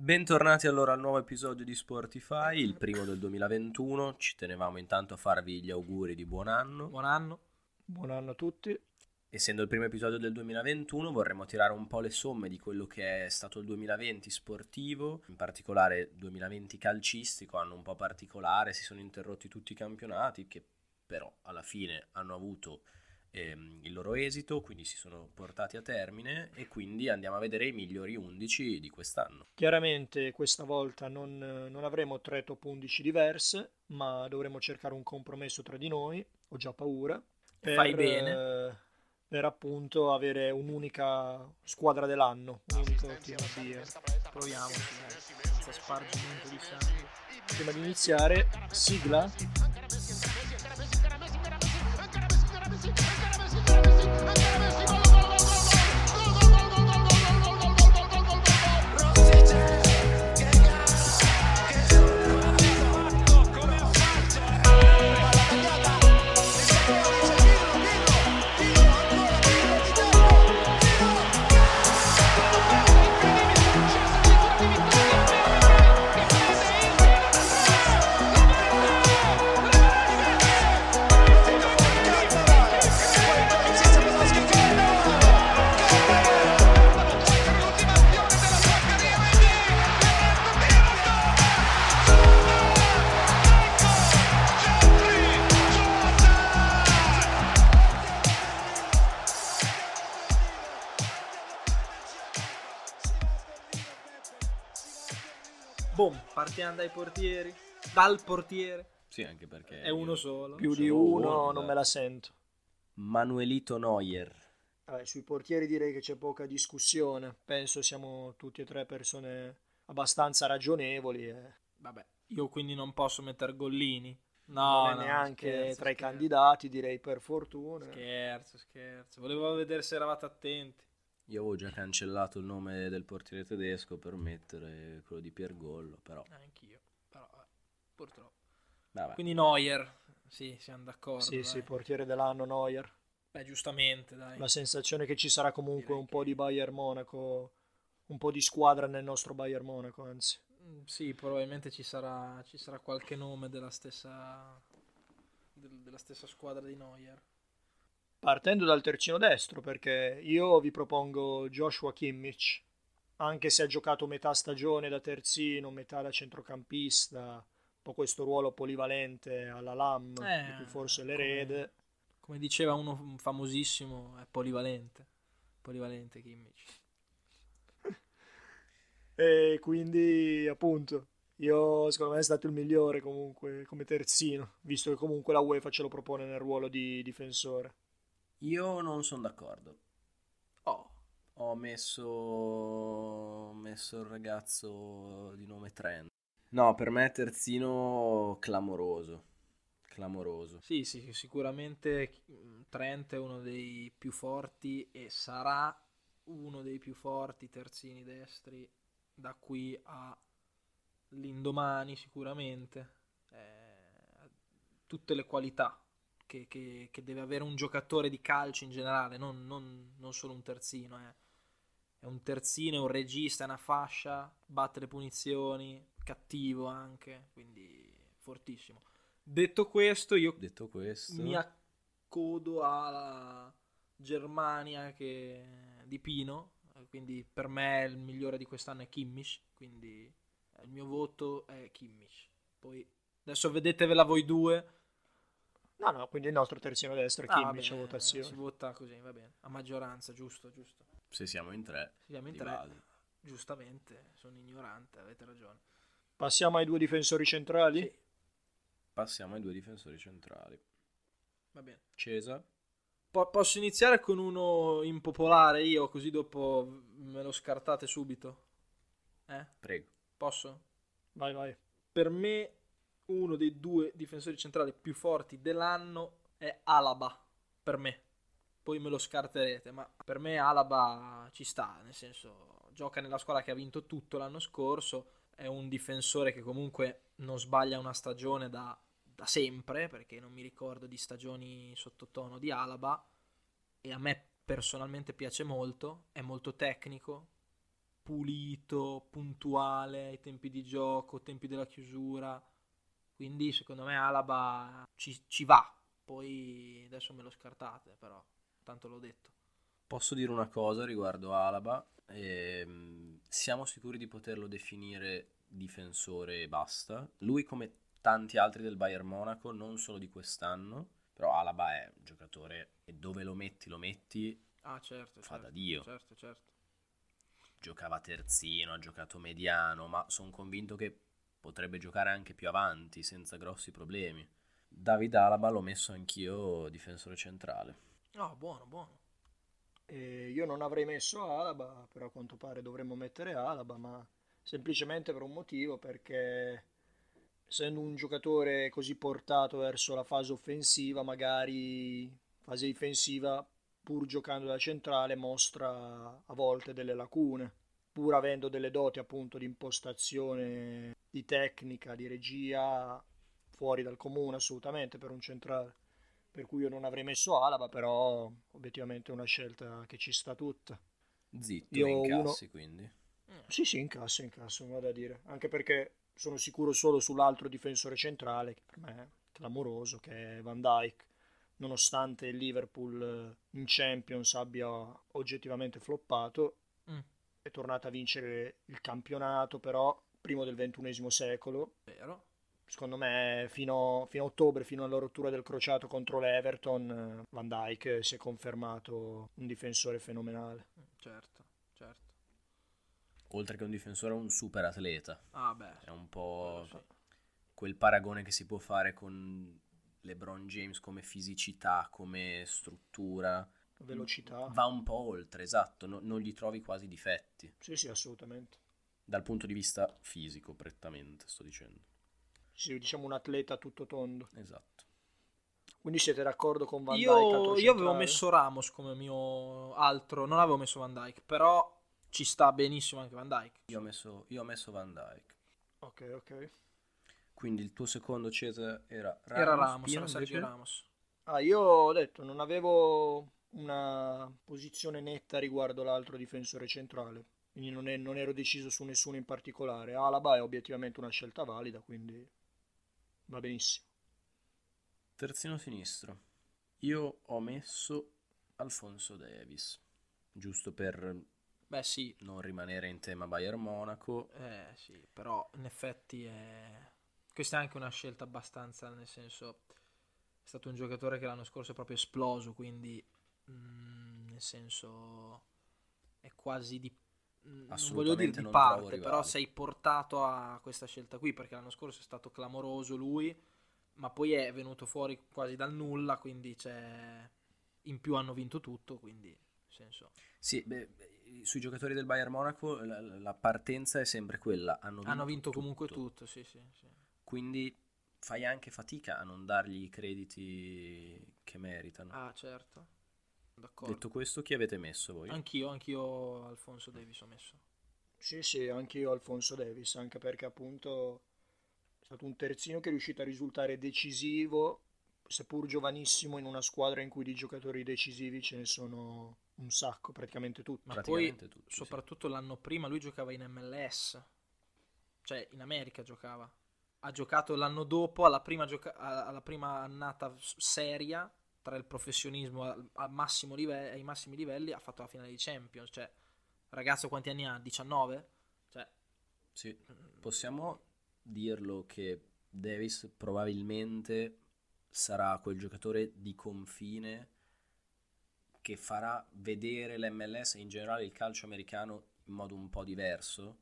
Bentornati allora al nuovo episodio di Sportify, il primo del 2021. Ci tenevamo intanto a farvi gli auguri di buon anno. Buon anno. Buon anno a tutti. Essendo il primo episodio del 2021 vorremmo tirare un po' le somme di quello che è stato il 2020 sportivo, in particolare 2020 calcistico, anno un po' particolare, si sono interrotti tutti i campionati che però alla fine hanno avuto ehm, il loro esito, quindi si sono portati a termine e quindi andiamo a vedere i migliori 11 di quest'anno. Chiaramente questa volta non, non avremo tre top 11 diverse, ma dovremo cercare un compromesso tra di noi, ho già paura. Per, Fai bene. eh, per appunto avere un'unica squadra dell'anno, un unico team dai, senza spargimento di sangue. Prima di iniziare, sigla. Partiamo dai portieri. Dal portiere. Sì, anche perché È uno solo. Più di uno uno, non me la sento. Manuelito Neuer. Vabbè, sui portieri direi che c'è poca discussione. Penso siamo tutti e tre persone abbastanza ragionevoli. E Vabbè, io quindi non posso mettere Gollini. No, non è no, neanche scherzo, tra i scherzo. candidati, direi per fortuna. Scherzo, scherzo. Volevo vedere se eravate attenti. Io avevo già cancellato il nome del portiere tedesco per mettere quello di Piergollo, però Anch'io. Però, vabbè, purtroppo. vabbè. Quindi Neuer. Sì, siamo d'accordo. Sì, dai. sì, portiere dell'anno Neuer. Beh, giustamente, dai. La sensazione è che ci sarà comunque Direi un po' che- di Bayern Monaco, un po' di squadra nel nostro Bayern Monaco, anzi. Mm, Sì, probabilmente ci sarà, ci sarà qualche nome della stessa, del- della stessa squadra di Neuer. Partendo dal terzino destro, perché io vi propongo Joshua Kimmich, anche se ha giocato metà stagione da terzino, metà da centrocampista, un po' questo ruolo polivalente alla Lam, Eh, di cui forse come- l'erede. Come diceva uno famosissimo, è polivalente. Polivalente Kimmich. E quindi, appunto, io secondo me è stato il migliore comunque come terzino, visto che comunque la UEFA ce lo propone nel ruolo di difensore. Io non sono d'accordo. Oh, Ho messo... ho messo il ragazzo di nome Trent. No, per me terzino clamoroso. Clamoroso. sì, sì, sicuramente Trent è uno dei più forti e sarà uno dei più forti terzini destri da qui a l'indomani sicuramente. Eh, tutte le qualità che, che- che deve avere un giocatore di calcio in generale, non, non- non solo un terzino. eh. È un terzino, è un regista, è una fascia, batte le punizioni, cattivo anche, quindi fortissimo. Detto questo, io Detto questo... mi accodo alla Germania che... di Pino, eh, quindi per me il migliore di quest'anno è Kimmich, quindi eh, il mio voto è Kimmich. Poi adesso vedetevela voi due. No, no, quindi il nostro terzino destro è Ah, Kimmich a bene, votazione. Si vota così, va bene. A maggioranza, giusto, giusto. Se siamo in tre. Siamo in tre. base. Giustamente, sono ignorante, avete ragione. Passiamo ai due difensori centrali. Sì, Passiamo ai due difensori centrali. va bene. Cesa. Po- posso iniziare con uno impopolare io, così dopo me lo scartate subito? Eh? Prego. Posso? Vai, vai. Per me uno dei due difensori centrali più forti dell'anno è Alaba, per me. Poi me lo scarterete, ma per me Alaba ci sta, nel senso gioca nella squadra che ha vinto tutto l'anno scorso, è un difensore che comunque non sbaglia una stagione da, da sempre, perché non mi ricordo di stagioni sottotono di Alaba, e a me personalmente piace molto, è molto tecnico, pulito, puntuale ai tempi di gioco, tempi della chiusura. Quindi secondo me Alaba ci, ci va. Poi adesso me lo scartate, però tanto l'ho detto. Posso dire una cosa riguardo Alaba? Ehm, siamo sicuri di poterlo definire difensore e basta. Lui, come tanti altri del Bayern Monaco, non solo di quest'anno, però Alaba è un giocatore e dove lo metti, lo metti, Ah, certo. fa certo, da Dio. Certo, certo. Giocava terzino, ha giocato mediano, ma sono convinto che potrebbe giocare anche più avanti senza grossi problemi. David Alaba l'ho messo anch'io difensore centrale. No, buono, buono. E io non avrei messo Alaba, però a quanto pare dovremmo mettere Alaba, ma semplicemente per un motivo, perché essendo un giocatore così portato verso la fase offensiva, magari fase difensiva, pur giocando da centrale, mostra a volte delle lacune, pur avendo delle doti appunto di impostazione, di tecnica, di regia, fuori dal comune assolutamente per un centrale. Per cui io non avrei messo Alaba, però obiettivamente è una scelta che ci sta tutta. Zitto, Io incassi quindi. Sì, sì, incasso, incasso, non vado a dire. Anche perché sono sicuro solo sull'altro difensore centrale, che per me è clamoroso, che è Van Dijk. Nonostante il Liverpool eh, in Champions abbia oggettivamente floppato, Mm. è tornata a vincere il campionato, però primo del ventunesimo secolo. Vero. Secondo me fino, fino a ottobre, fino alla rottura del crociato contro l'Everton, eh, Van Dijk si è confermato un difensore fenomenale. Mm, Certo, certo. Oltre che un difensore, è un super atleta. Ah, beh. È un po' sì. quel paragone che si può fare con LeBron James come fisicità, come struttura. Velocità. Va un po' oltre, esatto, no- non gli trovi quasi difetti. Sì, sì, assolutamente. Dal punto di vista fisico, prettamente, sto dicendo. Sì, diciamo un atleta tutto tondo. Esatto. Quindi siete d'accordo con Van? Io, altro io avevo messo Ramos come mio altro, non avevo messo Van Dyke, però ci sta benissimo anche Van Dyke. Io ho messo, io ho messo Van Dyke. Ok, ok. Quindi il tuo secondo Cesare era Ramos. Era Ramos, era Sergio? Ramos. Ah, io ho detto, non avevo una posizione netta riguardo l'altro difensore centrale. Quindi non, è- non ero deciso su nessuno in particolare. Alaba è obiettivamente una scelta valida, quindi va benissimo. Terzino sinistro. Io ho messo Alfonso Davis. Giusto per Beh sì, non rimanere in tema Bayern Monaco. eh, sì, però in effetti è... questa è anche una scelta abbastanza, nel senso, è stato un giocatore che l'anno scorso è proprio esploso, quindi mm, nel senso è quasi di... Non voglio dire di parte, però sei portato a questa scelta qui perché l'anno scorso è stato clamoroso lui, ma poi è venuto fuori quasi dal nulla, quindi c'è... in più hanno vinto tutto, quindi senso... Sì, beh, sui giocatori del Bayern Monaco la, la partenza è sempre quella. Hanno vinto, Hanno vinto comunque tutto. tutto, sì, sì, sì. Quindi fai anche fatica a non dargli i crediti che meritano. Ah, certo. D'accordo. Detto questo, chi avete messo voi? Anch'io, anch'io Alfonso Davis ho messo. Sì, sì, anche io Alfonso Davis, anche perché appunto è stato un terzino che è riuscito a risultare decisivo, seppur giovanissimo, in una squadra in cui di giocatori decisivi ce ne sono un sacco, praticamente tutti. Ma poi, Praticamente tutti, sì. soprattutto l'anno prima, lui giocava in MLS. Cioè, in America giocava. Ha giocato l'anno dopo, alla prima, gioca- alla prima annata seria, tra il professionismo al, al massimo live- ai massimi livelli, ha fatto la finale di Champions. Cioè, ragazzo quanti anni ha? 19? Cioè, Sì, possiamo dirlo che Davis probabilmente sarà quel giocatore di confine che farà vedere l'MLS e in generale il calcio americano in modo un po' diverso.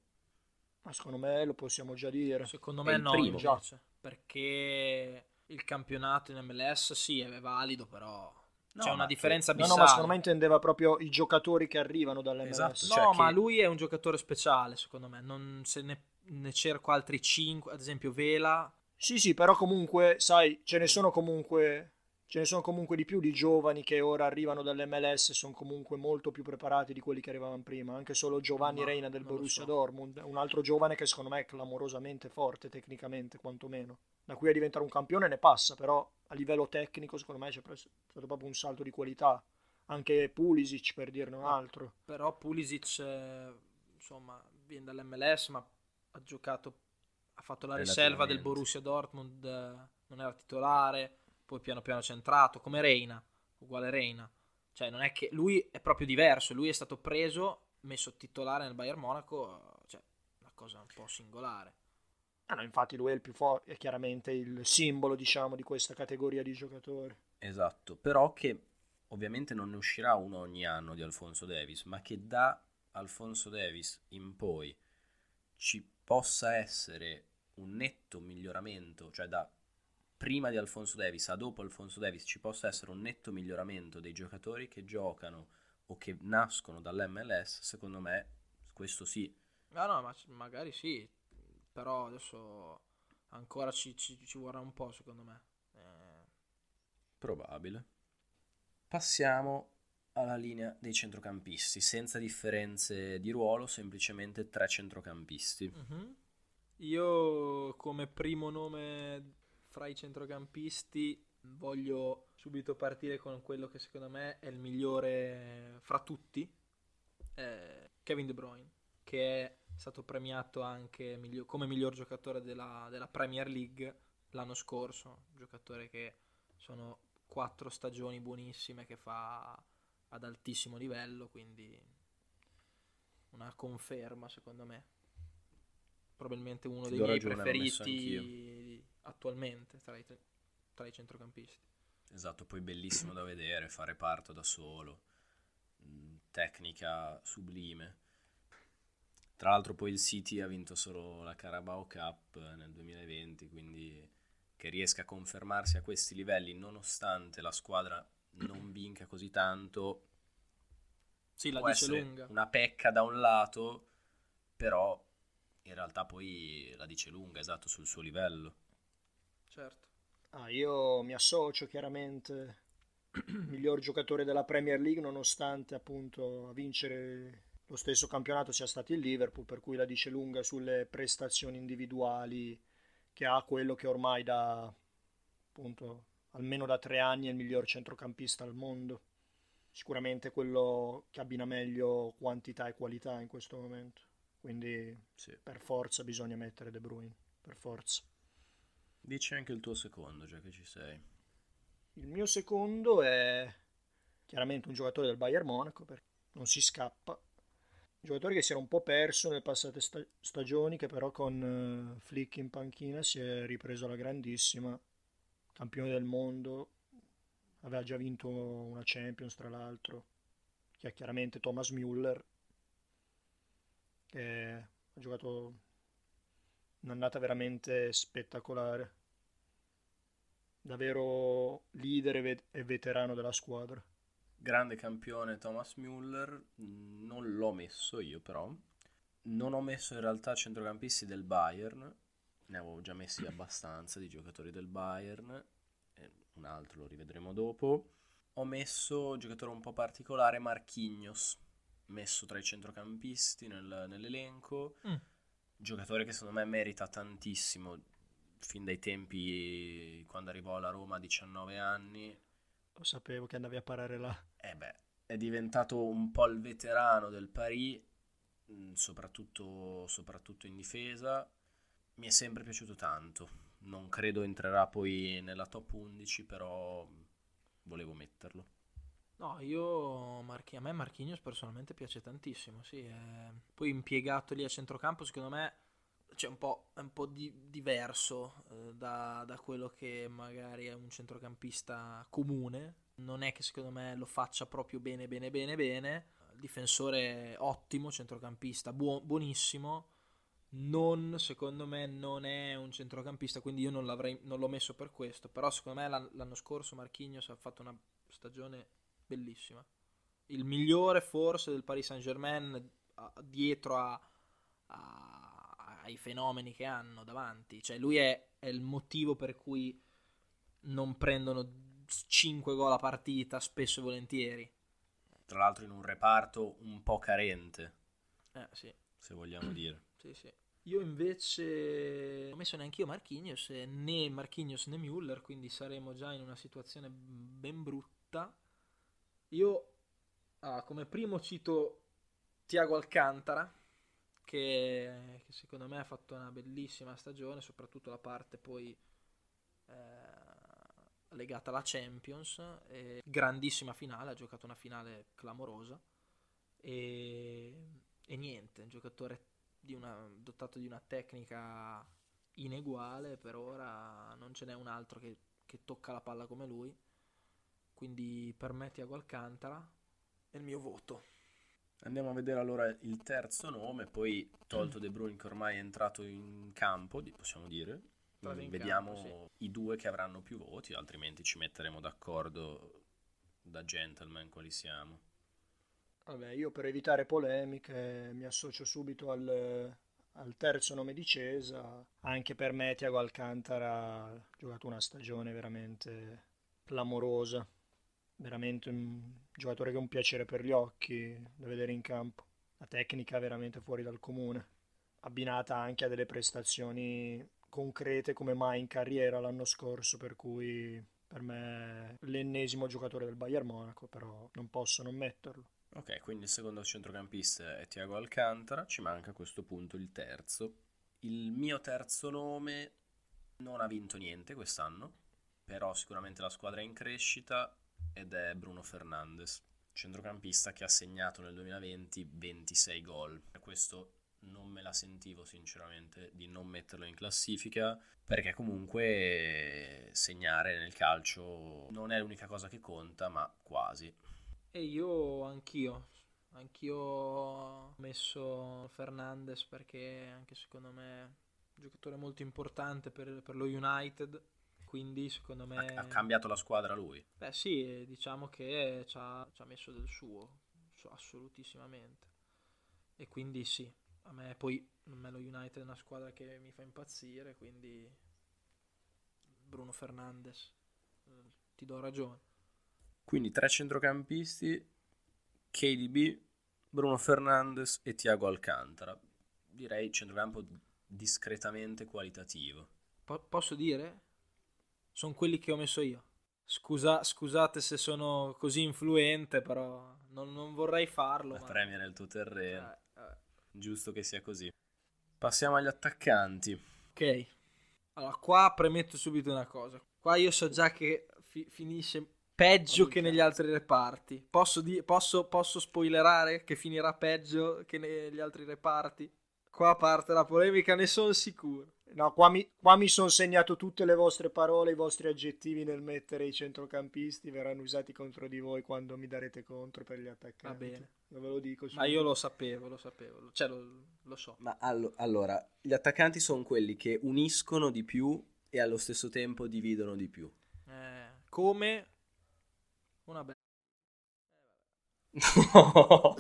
Ma secondo me lo possiamo già dire. Secondo me no, primo. invece, perché il campionato in MLS sì è valido, però No, c'è una differenza No, abissale. no, ma secondo me intendeva proprio i giocatori che arrivano dall'MLS. Esatto. No, cioè ma che- lui è un giocatore speciale, secondo me. Non, se ne, ne cerco altri 5, ad esempio Vela. Sì, sì, però comunque, sai, ce ne sono comunque ce ne sono comunque di più di giovani che ora arrivano dall'MLS e sono comunque molto più preparati di quelli che arrivavano prima. Anche solo Giovanni Ma Reina del Borussia so. Dortmund, un altro giovane che secondo me è clamorosamente forte tecnicamente, quantomeno. Da qui a diventare un campione ne passa, però a livello tecnico secondo me c'è stato proprio un salto di qualità. Anche Pulisic per dirne un Ma- altro. Però Pulisic, eh, insomma, viene dall'MLS, ma ha giocato, ha fatto la riserva del Borussia Dortmund, non era titolare, poi piano piano centrato, come Reina, uguale Reina. Cioè, non è che lui è proprio diverso, lui è stato preso, messo titolare nel Bayern Monaco, cioè, una cosa un po' singolare. Ah no, infatti lui è il più forte, è chiaramente il simbolo, diciamo, di questa categoria di giocatori. Esatto, però che ovviamente non ne uscirà uno ogni anno di Alfonso Davis, ma che da Alfonso Davis in poi ci possa essere un netto miglioramento, cioè da prima di Alfonso Davis a dopo Alfonso Davis ci possa essere un netto miglioramento dei giocatori che giocano o che nascono dall'MLS, secondo me questo sì. Ah no, ma magari sì, però adesso ancora ci, ci, ci vorrà un po' secondo me. Eh... Probabile. Passiamo alla linea dei centrocampisti, senza differenze di ruolo, semplicemente tre centrocampisti. Uh-huh. Io come primo nome fra i centrocampisti voglio subito partire con quello che secondo me è il migliore fra tutti, eh, Kevin De Bruyne, che è stato premiato anche miglior, come miglior giocatore della, della, Premier League l'anno scorso, giocatore che sono quattro stagioni buonissime che fa ad altissimo livello, quindi una conferma secondo me. Probabilmente uno Ti dei miei preferiti attualmente tra i, tra i centrocampisti. Esatto, poi bellissimo da vedere, fare parto da solo, mm, tecnica sublime tra l'altro poi il City ha vinto solo la Carabao Cup nel 2020, quindi che riesca a confermarsi a questi livelli nonostante la squadra non vinca così tanto. Sì, la dice lunga. Una pecca da un lato, però in realtà poi la dice lunga, esatto, sul suo livello. Certo. Ah, io mi associo chiaramente miglior giocatore della Premier League nonostante appunto a vincere lo stesso campionato sia stato il Liverpool, per cui la dice lunga sulle prestazioni individuali che ha quello che ormai da appunto almeno da tre anni è il miglior centrocampista al mondo. Sicuramente quello che abbina meglio quantità e qualità in questo momento. Quindi sì. per forza bisogna mettere De Bruyne, per forza. Dici anche il tuo secondo, già che ci sei. Il mio secondo è chiaramente un giocatore del Bayern Monaco, perché non si scappa, giocatore che si era un po' perso nelle passate sta- stagioni, che però con uh, Flick in panchina si è ripreso alla grandissima, campione del mondo, aveva già vinto una Champions tra l'altro, che è chiaramente Thomas Müller, che ha giocato un'annata veramente spettacolare, davvero leader e, vet- veterano della squadra grande campione Thomas Müller, non l'ho messo io però. Non ho messo in realtà centrocampisti del Bayern, ne avevo già messi abbastanza di giocatori del Bayern, un altro lo rivedremo dopo. Ho messo un giocatore un po' particolare, Marquinhos, messo tra i centrocampisti nel, nell'elenco. Mm. Giocatore che secondo me merita tantissimo, fin dai tempi quando arrivò alla Roma a 19 anni, lo sapevo che andavi a parare là. Eh beh, è diventato un po' il veterano del Paris, mm, soprattutto, soprattutto in difesa. Mi è sempre piaciuto tanto. Non credo entrerà poi nella top 11, però volevo metterlo. No, io Marchi- a me Marchignos personalmente piace tantissimo, sì. È... Poi impiegato lì a centrocampo, secondo me cioè un po', un po di, diverso eh, da, da, quello che magari è un centrocampista comune. Non è che secondo me lo faccia proprio bene, bene, bene, bene. Difensore ottimo, centrocampista buon, buonissimo. Non, secondo me, non è un centrocampista, quindi io non, non l'ho messo per questo. Però, secondo me, l'anno scorso Marquinhos ha fatto una stagione bellissima. Il migliore, forse, del Paris Saint Germain dietro a, a ai fenomeni che hanno davanti. Cioè, lui è, è il motivo per cui non prendono 5 gol a partita, spesso e volentieri. Tra l'altro in un reparto un po' carente. Eh, sì. Se vogliamo dire. Sì, sì. Io invece non ho messo neanche io Marquinhos, né Marquinhos né Müller, quindi saremo già in una situazione ben brutta. Io ah, come primo cito Tiago Alcantara, che, che, secondo me ha fatto una bellissima stagione, soprattutto la parte poi eh, legata alla Champions. grandissima finale, ha giocato una finale clamorosa e, e niente, un giocatore di una, dotato di una tecnica ineguale, per ora non ce n'è un altro che, che tocca la palla come lui, quindi per me Tiago Alcantara è il mio voto. Andiamo a vedere allora il terzo nome, poi tolto De Bruyne che ormai è entrato in campo, possiamo dire. In Vediamo campo, sì. i due che avranno più voti, altrimenti ci metteremo d'accordo da gentleman quali siamo. Vabbè, io per evitare polemiche mi associo subito al, al terzo nome di Cesa. Anche per me Tiago Alcantara ha giocato una stagione veramente clamorosa veramente un giocatore che è un piacere per gli occhi da vedere in campo. La tecnica veramente fuori dal comune, abbinata anche a delle prestazioni concrete come mai in carriera l'anno scorso, per cui per me l'ennesimo giocatore del Bayern Monaco, però non posso non metterlo. Ok, quindi il secondo centrocampista è Tiago Alcantara, ci manca a questo punto il terzo. Il mio terzo nome non ha vinto niente quest'anno, però sicuramente la squadra è in crescita ed è Bruno Fernandes, centrocampista che ha segnato nel 2020 26 gol. Questo non me la sentivo sinceramente di non metterlo in classifica perché comunque segnare nel calcio non è l'unica cosa che conta, ma quasi. E io anch'io, anch'io ho messo Fernandes perché anche secondo me è un giocatore molto importante per, per lo United quindi secondo me... Ha, ha cambiato la squadra lui? Beh sì, diciamo che ci ha, ci ha messo del suo, assolutissimamente. E quindi sì, a me poi a me lo United è una squadra che mi fa impazzire, quindi Bruno Fernandes, eh, ti do ragione. Quindi tre centrocampisti, KDB, Bruno Fernandes e Thiago Alcantara. Direi centrocampo discretamente qualitativo. Po- posso dire? Sono quelli che ho messo io. Scusa, scusate se sono così influente, però non, non vorrei farlo. La ma... premia nel tuo terreno. Eh, eh. Giusto che sia così. Passiamo agli attaccanti. Ok. Allora, qua premetto subito una cosa. Qua io so già che fi- finisce peggio che negli altri reparti. Posso, di- posso, posso spoilerare che finirà peggio che negli altri reparti? Qua parte la polemica, ne sono sicuro. No, qua mi, qua mi sono segnato tutte le vostre parole, i vostri aggettivi nel mettere i centrocampisti, verranno usati contro di voi quando mi darete contro per gli attaccanti. Va bene. Non ve lo dico. Ma io lo sapevo, lo sapevo, cioè lo, lo so. Ma allo, allora, gli attaccanti sono quelli che uniscono di più e allo stesso tempo dividono di più. Eh, come una bella... No.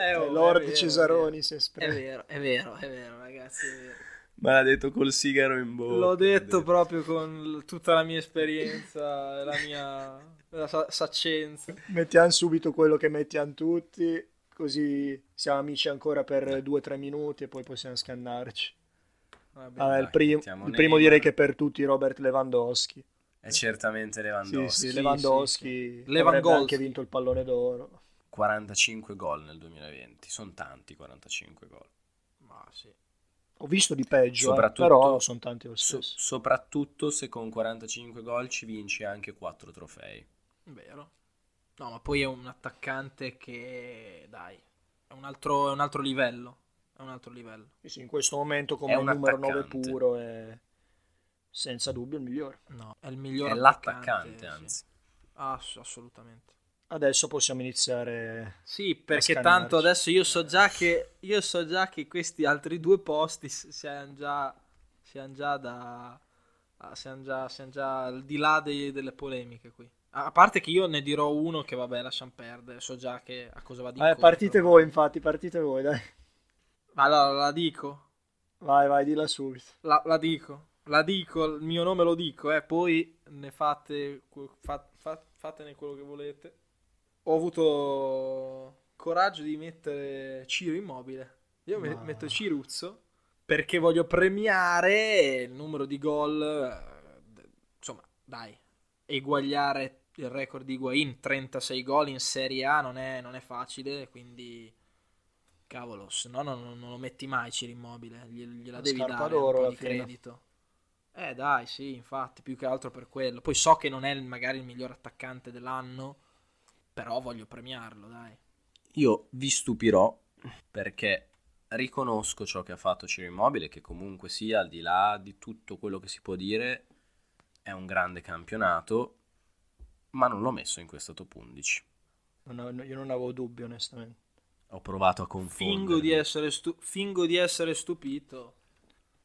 Eh, oh, Lord vero, Cesaroni si esprime. È vero, è vero, è vero, ragazzi. È vero. Ma l'ha detto col sigaro in bocca. L'ho detto proprio con tutta la mia esperienza, la mia la sa- saccenza. Mettiamo subito quello che mettiamo tutti, così siamo amici ancora per due o tre minuti e poi possiamo scannarci. Vabbè, Vabbè, dai, il, prim- il primo direi che per tutti Robert Lewandowski. È certamente Lewandowski. Sì, sì, Lewandowski sì, sì. avrebbe anche vinto il pallone d'oro. 45 gol nel 2020, sono tanti 45 gol. Ma sì. Ho visto di peggio, eh, però sono tanti lo stesso. So, soprattutto se con 45 gol ci vinci anche 4 trofei. Vero. No, ma poi è un attaccante che, dai, è un altro, è un altro livello. È un altro livello. Sì, sì, in questo momento come numero attaccante. 9 puro è senza dubbio il migliore. No, è il migliore È l'attaccante, anzi. Sì. Ah, assolutamente. Adesso possiamo iniziare. Sì, perché tanto adesso io so già che io so già che questi altri due posti siamo già siamo già da ah, siamo già, siamo già al di là dei, delle polemiche qui. A parte che io ne dirò uno che vabbè, lasciamo perdere, so già che a cosa va di eh, partite voi, infatti, partite voi, dai. Allora, la dico. Vai, vai, dilla subito. La, la dico. La dico, il mio nome lo dico, eh, poi ne fate, fat, fat, fatene quello che volete ho avuto coraggio di mettere Ciro immobile. Io no. metto Ciruzzo perché voglio premiare il numero di gol. Eh, insomma, dai. eguagliare il record di Higuain, 36 gol in Serie A non è, non è facile, quindi cavolo, se no non, non, lo metti mai Ciro Immobile, gliela La devi dare un po' di fine. credito. Eh dai, sì, infatti, più che altro per quello. Poi so che non è magari il miglior attaccante dell'anno, però voglio premiarlo, dai. Io vi stupirò perché riconosco ciò che ha fatto Ciro Immobile, che comunque sia, al di là di tutto quello che si può dire, è un grande campionato, ma non l'ho messo in questo top 11. Non ho- io non avevo dubbi, onestamente. Ho provato a confondervi. Fingo di essere, stu- fingo di essere stupito. Ho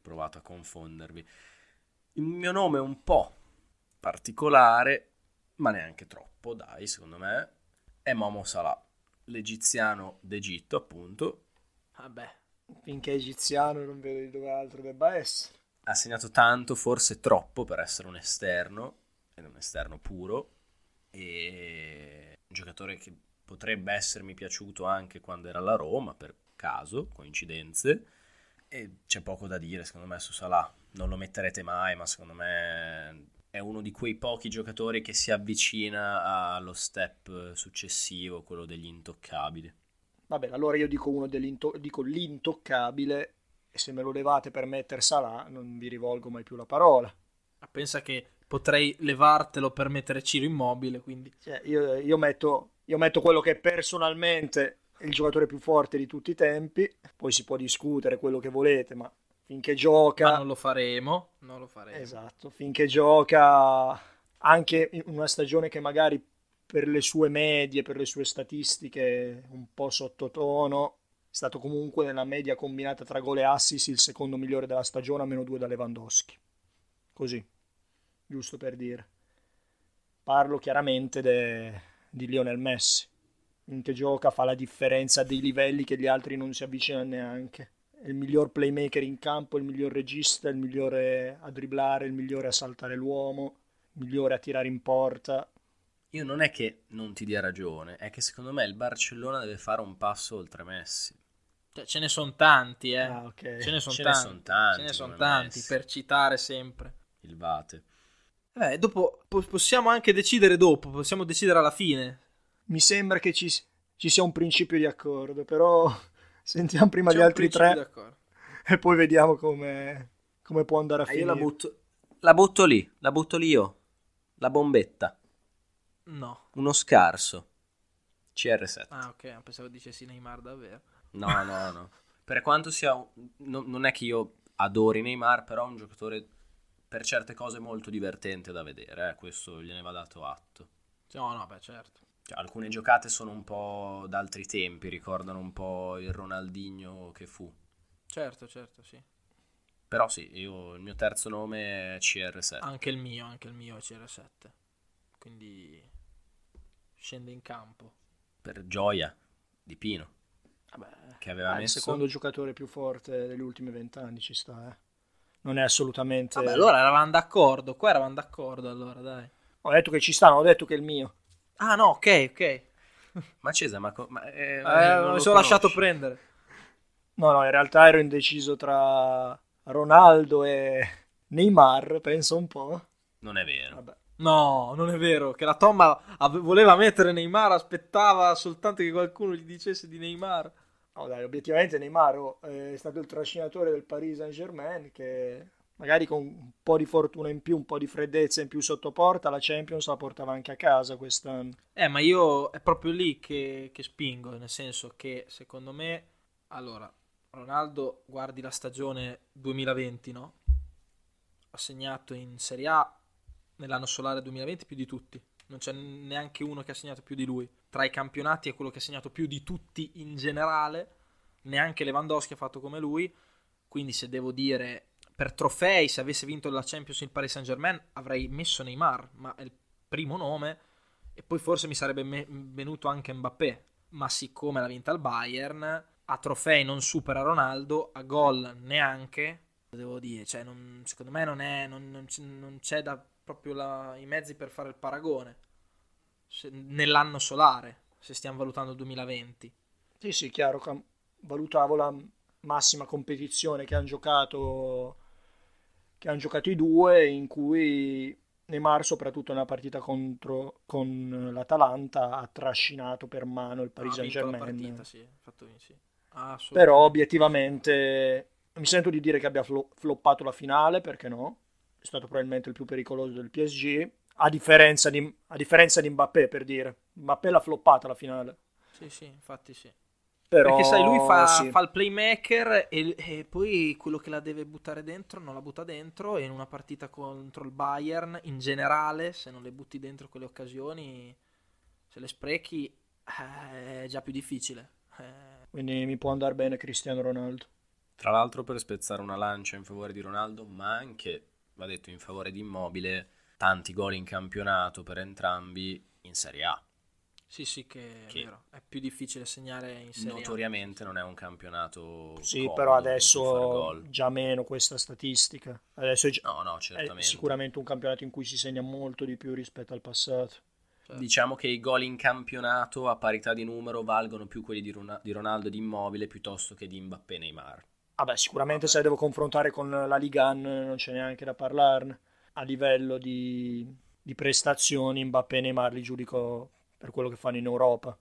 provato a confondervi. Il mio nome è un po' particolare, ma neanche troppo, dai, secondo me. È Momo Salah, l'egiziano d'Egitto, appunto. Vabbè, Finché è egiziano non vedo di dove altro debba essere. ha segnato tanto, forse troppo per essere un esterno, ed un esterno puro, e un giocatore che potrebbe essermi piaciuto anche quando era alla Roma, per caso, coincidenze, e c'è poco da dire secondo me su Salah, non lo metterete mai, ma secondo me è uno di quei pochi giocatori che si avvicina allo step successivo, quello degli intoccabili. Vabbè, allora io dico uno dico l'intoccabile e se me lo levate per metter Salah non vi rivolgo mai più la parola. ma pensa che potrei levartelo per mettere Ciro Immobile, quindi... Cioè, io, io metto, io metto quello che personalmente è il giocatore più forte di tutti i tempi, poi si può discutere quello che volete, ma finché gioca... Ma non lo faremo, non lo faremo. Esatto, finché gioca anche in una stagione che magari per le sue medie, per le sue statistiche un po' sottotono, è stato comunque nella media combinata tra gol e assist il secondo migliore della stagione, a meno due da Lewandowski. Così, giusto per dire. Parlo chiaramente de- di Lionel Messi. Finché gioca fa la differenza dei livelli che gli altri non si avvicinano neanche il miglior playmaker in campo, il miglior regista, il migliore a dribblare, il migliore a saltare l'uomo, il migliore a tirare in porta. Io non è che non ti dia ragione, è che secondo me il Barcellona deve fare un passo oltre Messi. Cioè, ce ne sono tanti, eh. Ah, ok. Ce ne sono Ce ne tanti. son tanti, Ce ne sono tanti, Messi. per citare sempre. Il Vate. Eh, dopo po- possiamo anche decidere dopo, possiamo decidere alla fine. Mi sembra che ci, ci sia un principio di accordo, però sentiamo prima C'è gli altri tre d'accordo. e poi vediamo come, come può andare a Ah, io finire. la butto, la butto lì, la butto lì io. La bombetta. No. Uno scarso. CR7. Ah, ok, pensavo dicessi Neymar davvero. No, no, no. Per quanto sia... un- no- non è che io adori Neymar, però è un giocatore per certe cose molto divertente da vedere. eh, Questo gliene va dato atto. No, no, beh, certo. Cioè, alcune giocate sono un po' d'altri tempi, ricordano un po' il Ronaldinho che fu. Certo, certo, sì. Però sì, io, il mio terzo nome è CR7. Anche il mio, anche il mio è CR7. Quindi scende in campo. Per gioia di Pino, Vabbè, che aveva ah, il messo... secondo giocatore più forte degli ultimi vent'anni ci sta, eh. Non è assolutamente... Vabbè, allora eravamo d'accordo. Qua eravamo d'accordo, allora, dai. Ho detto che ci sta, non ho detto che è il mio. Ah, no, ok, ok. Ma Cesa, ma... co- ma eh, Eh, non mi sono lasciato prendere. No, no, in realtà ero indeciso tra Ronaldo e Neymar, penso un po'. Non è vero. Vabbè. No, non è vero. Che la Tomba ave- voleva mettere Neymar, aspettava soltanto che qualcuno gli dicesse di Neymar. No, dai, obiettivamente Neymar oh, è stato il trascinatore del Paris Saint-Germain che magari con un po' di fortuna in più, un po' di freddezza in più sotto porta, la Champions la portava anche a casa quest'anno. Eh, ma io è proprio lì che, che spingo, nel senso che secondo me, allora, Ronaldo, guardi la stagione 2020, no? Ha segnato in Serie A nell'anno solare 2020 più di tutti. Non c'è neanche uno che ha segnato più di lui. Tra i campionati è quello che ha segnato più di tutti in generale. Neanche Lewandowski ha fatto come lui. Quindi se devo dire per trofei, se avesse vinto la Champions il Paris Saint Germain, avrei messo Neymar, ma è il primo nome e poi forse mi sarebbe me- venuto anche Mbappé, ma siccome l'ha vinta il Bayern, a trofei non supera Ronaldo, a gol neanche, devo dire, cioè non- secondo me non, è, non, non non c'è da proprio la- i mezzi per fare il paragone Se- nell'anno solare, se stiamo valutando il 2020. Sì, sì, chiaro, valutavo la massima competizione che hanno giocato che hanno giocato i due in cui Neymar, soprattutto nella partita contro con l'Atalanta, ha trascinato per mano il Paris Ha vinto Saint la Germain. partita, sì, fatto sì. Ah, Però obiettivamente mi sento di dire che abbia flo- floppato la finale, perché no? È stato probabilmente il più pericoloso del PSG, a differenza di, a differenza di Mbappé, per dire. Mbappé l'ha floppata la finale. Sì, sì, infatti sì. Però, Perché sai, lui fa, sì. fa il playmaker e, e poi quello che la deve buttare dentro non la butta dentro e in una partita contro il Bayern, in generale, se non le butti dentro quelle occasioni, se le sprechi, eh, è già più difficile. Eh, Quindi mi può andare bene Cristiano Ronaldo. Tra l'altro per spezzare una lancia in favore di Ronaldo, ma anche, va detto, in favore di Immobile, tanti gol in campionato per entrambi in Serie A. sì, sì, che è Che- vero. È più difficile segnare in Serie A. Notoriamente non è un campionato Sì, però adesso già meno questa statistica. Adesso è, già- No, no, è certamente. sicuramente un campionato in cui si segna molto di più rispetto al passato. Cioè, Diciamo che i gol in campionato a parità di numero valgono più quelli di, Rona- di Ronaldo e di Immobile piuttosto che di Mbappé e Neymar. Vabbè, sicuramente se la devo confrontare con la Liga 1 non c'è neanche da parlarne. A livello di, di prestazioni, Mbappé e Neymar li giudico per quello che fanno in Europa.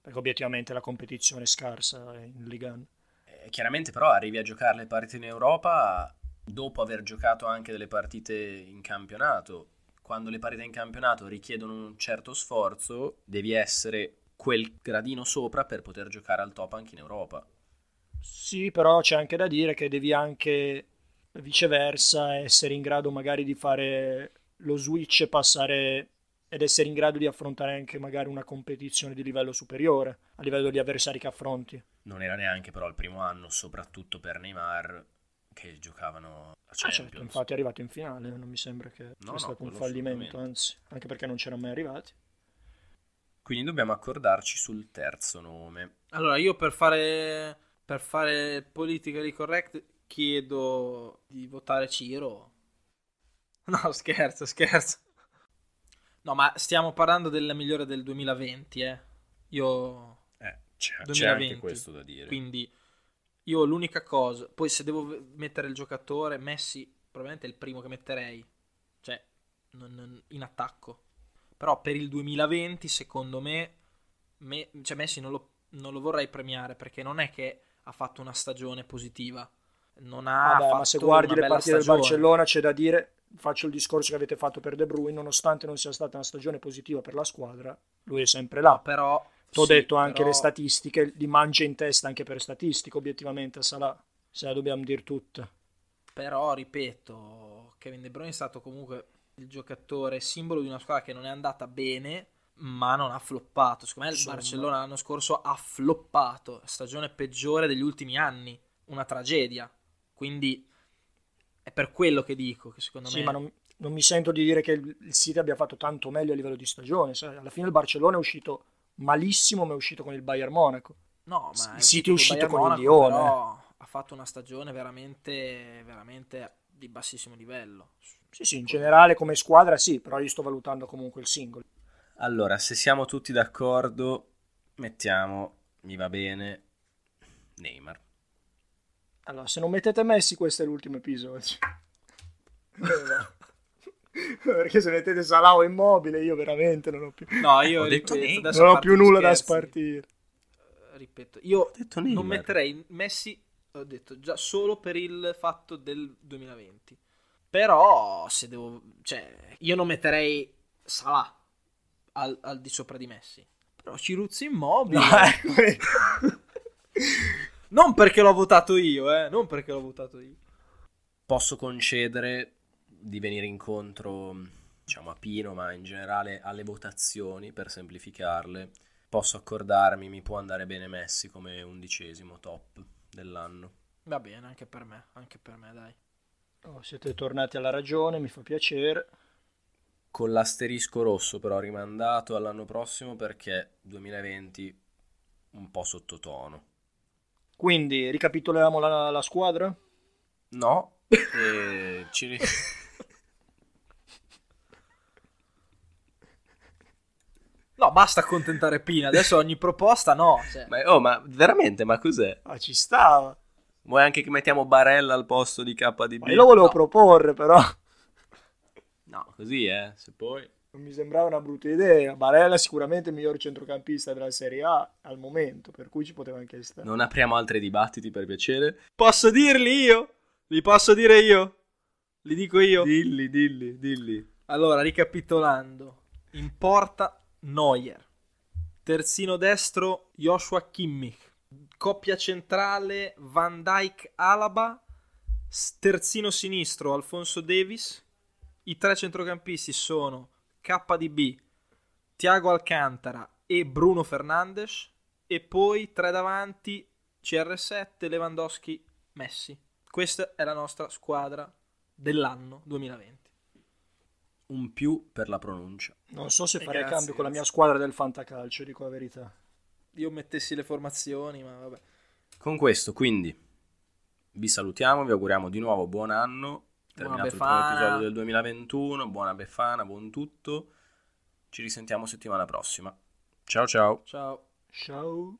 Perché obiettivamente la competizione è scarsa in Liga 1. Eh, chiaramente però arrivi a giocare le partite in Europa dopo aver giocato anche delle partite in campionato. Quando le partite in campionato richiedono un certo sforzo, devi essere quel gradino sopra per poter giocare al top anche in Europa. Sì, però c'è anche da dire che devi anche viceversa essere in grado magari di fare lo switch e passare ed essere in grado di affrontare anche magari una competizione di livello superiore a livello di avversari che affronti. Non era neanche però il primo anno, soprattutto per Neymar, che giocavano a Ah, Champions. certo, infatti è arrivato in finale, non mi sembra che No, sia no, stato un fallimento, anzi, anche perché non c'erano mai arrivati. Quindi dobbiamo accordarci sul terzo nome. Allora, io per fare, per fare politically correct chiedo di votare Ciro. No, scherzo, scherzo. No, ma stiamo parlando della migliore del 2020, eh. Io Eh, c'è, c'è 2020. anche questo da dire. Quindi io l'unica cosa, poi se devo mettere il giocatore, Messi probabilmente è il primo che metterei, cioè non- non- in attacco. Però per il 2020 secondo me, me- cioè Messi non lo, non lo vorrei premiare perché non è che ha fatto una stagione positiva. Non ha Vabbè, fatto ma se guardi una le partite del. Barcellona c'è da dire, faccio il discorso che avete fatto per De Bruyne, nonostante non sia stata una stagione positiva per la squadra, lui è sempre là. Però T'ho sì, detto anche però- le statistiche, li mangia in testa anche per statistiche, obiettivamente Salah, se la dobbiamo dire tutta. Però, ripeto, Kevin De Bruyne è stato comunque il giocatore simbolo di una squadra che non è andata bene, ma non ha floppato. Secondo me il Insomma. Barcellona l'anno scorso ha floppato, stagione peggiore degli ultimi anni, una tragedia. Quindi è per quello che dico che secondo Sì, me ma non, non mi sento di dire che il il City abbia fatto tanto meglio a livello di stagione. Alla fine il Barcellona è uscito malissimo, ma è uscito con il Bayern Monaco. no, il ma è City è uscito con il Monaco, Lione, però ha fatto una stagione veramente veramente di bassissimo livello. Sì, sì, in generale come squadra sì, però io sto valutando comunque il singolo. Allora, se siamo tutti d'accordo, mettiamo, mi va bene, Neymar. Allora, se non mettete Messi, questo è l'ultimo episodio. Perché se mettete Salah o Immobile, io veramente non ho più, No, io Ho detto ripeto, adesso non ho più nulla da scherzi, spartire. ripeto, io detto non metterei Messi, ho detto già solo per il fatto del 2020. Però se devo, cioè, io non metterei Salah al, al di sopra di Messi. Però Ciruzzi immobile. No, ecco. Non perché l'ho votato io, eh, non perché l'ho votato io. Posso concedere di venire incontro, diciamo, a Pino, ma in generale alle votazioni, per semplificarle. Posso accordarmi, mi può andare bene Messi come undicesimo top dell'anno. Va bene, anche per me, anche per me, dai. Oh, siete tornati alla ragione, mi fa piacere. Con l'asterisco rosso però rimandato all'anno prossimo perché 2020 un po' sottotono. Quindi, ricapitoliamo la, la squadra? No, e ci ri- No, basta accontentare Pina, adesso ogni proposta no. cioè. ma, oh, ma veramente, ma cos'è? Ah, ci stava. Vuoi anche che mettiamo Barella al posto di KDB? Ma io lo volevo No. proporre, però. No, così eh, se poi... Non mi sembrava una brutta idea. Barella è sicuramente il miglior centrocampista della Serie A al momento, per cui ci poteva anche stare. Non apriamo altri dibattiti per piacere. Posso dirli io? Li posso dire io? Li dico io? Dilli, dilli, dilli. Allora, ricapitolando. In porta Neuer. Terzino destro Joshua Kimmich. Coppia centrale Van Dyke Alaba. Terzino sinistro Alfonso Davis. I tre centrocampisti sono KDB, Tiago Alcantara e Bruno Fernandes. E poi tre davanti CR7, Lewandowski, Messi. Questa è la nostra squadra dell'anno 2020. Un più per la pronuncia. Non so se Eh, farei grazie, cambio con la mia grazie. squadra del fantacalcio, dico la verità. Io mettessi le formazioni, ma vabbè. Con questo, quindi, vi salutiamo, vi auguriamo di nuovo buon anno. Terminato il primo episodio del 2021. Buona Befana, buon tutto. Ci risentiamo settimana prossima. Ciao ciao. Ciao. Ciao.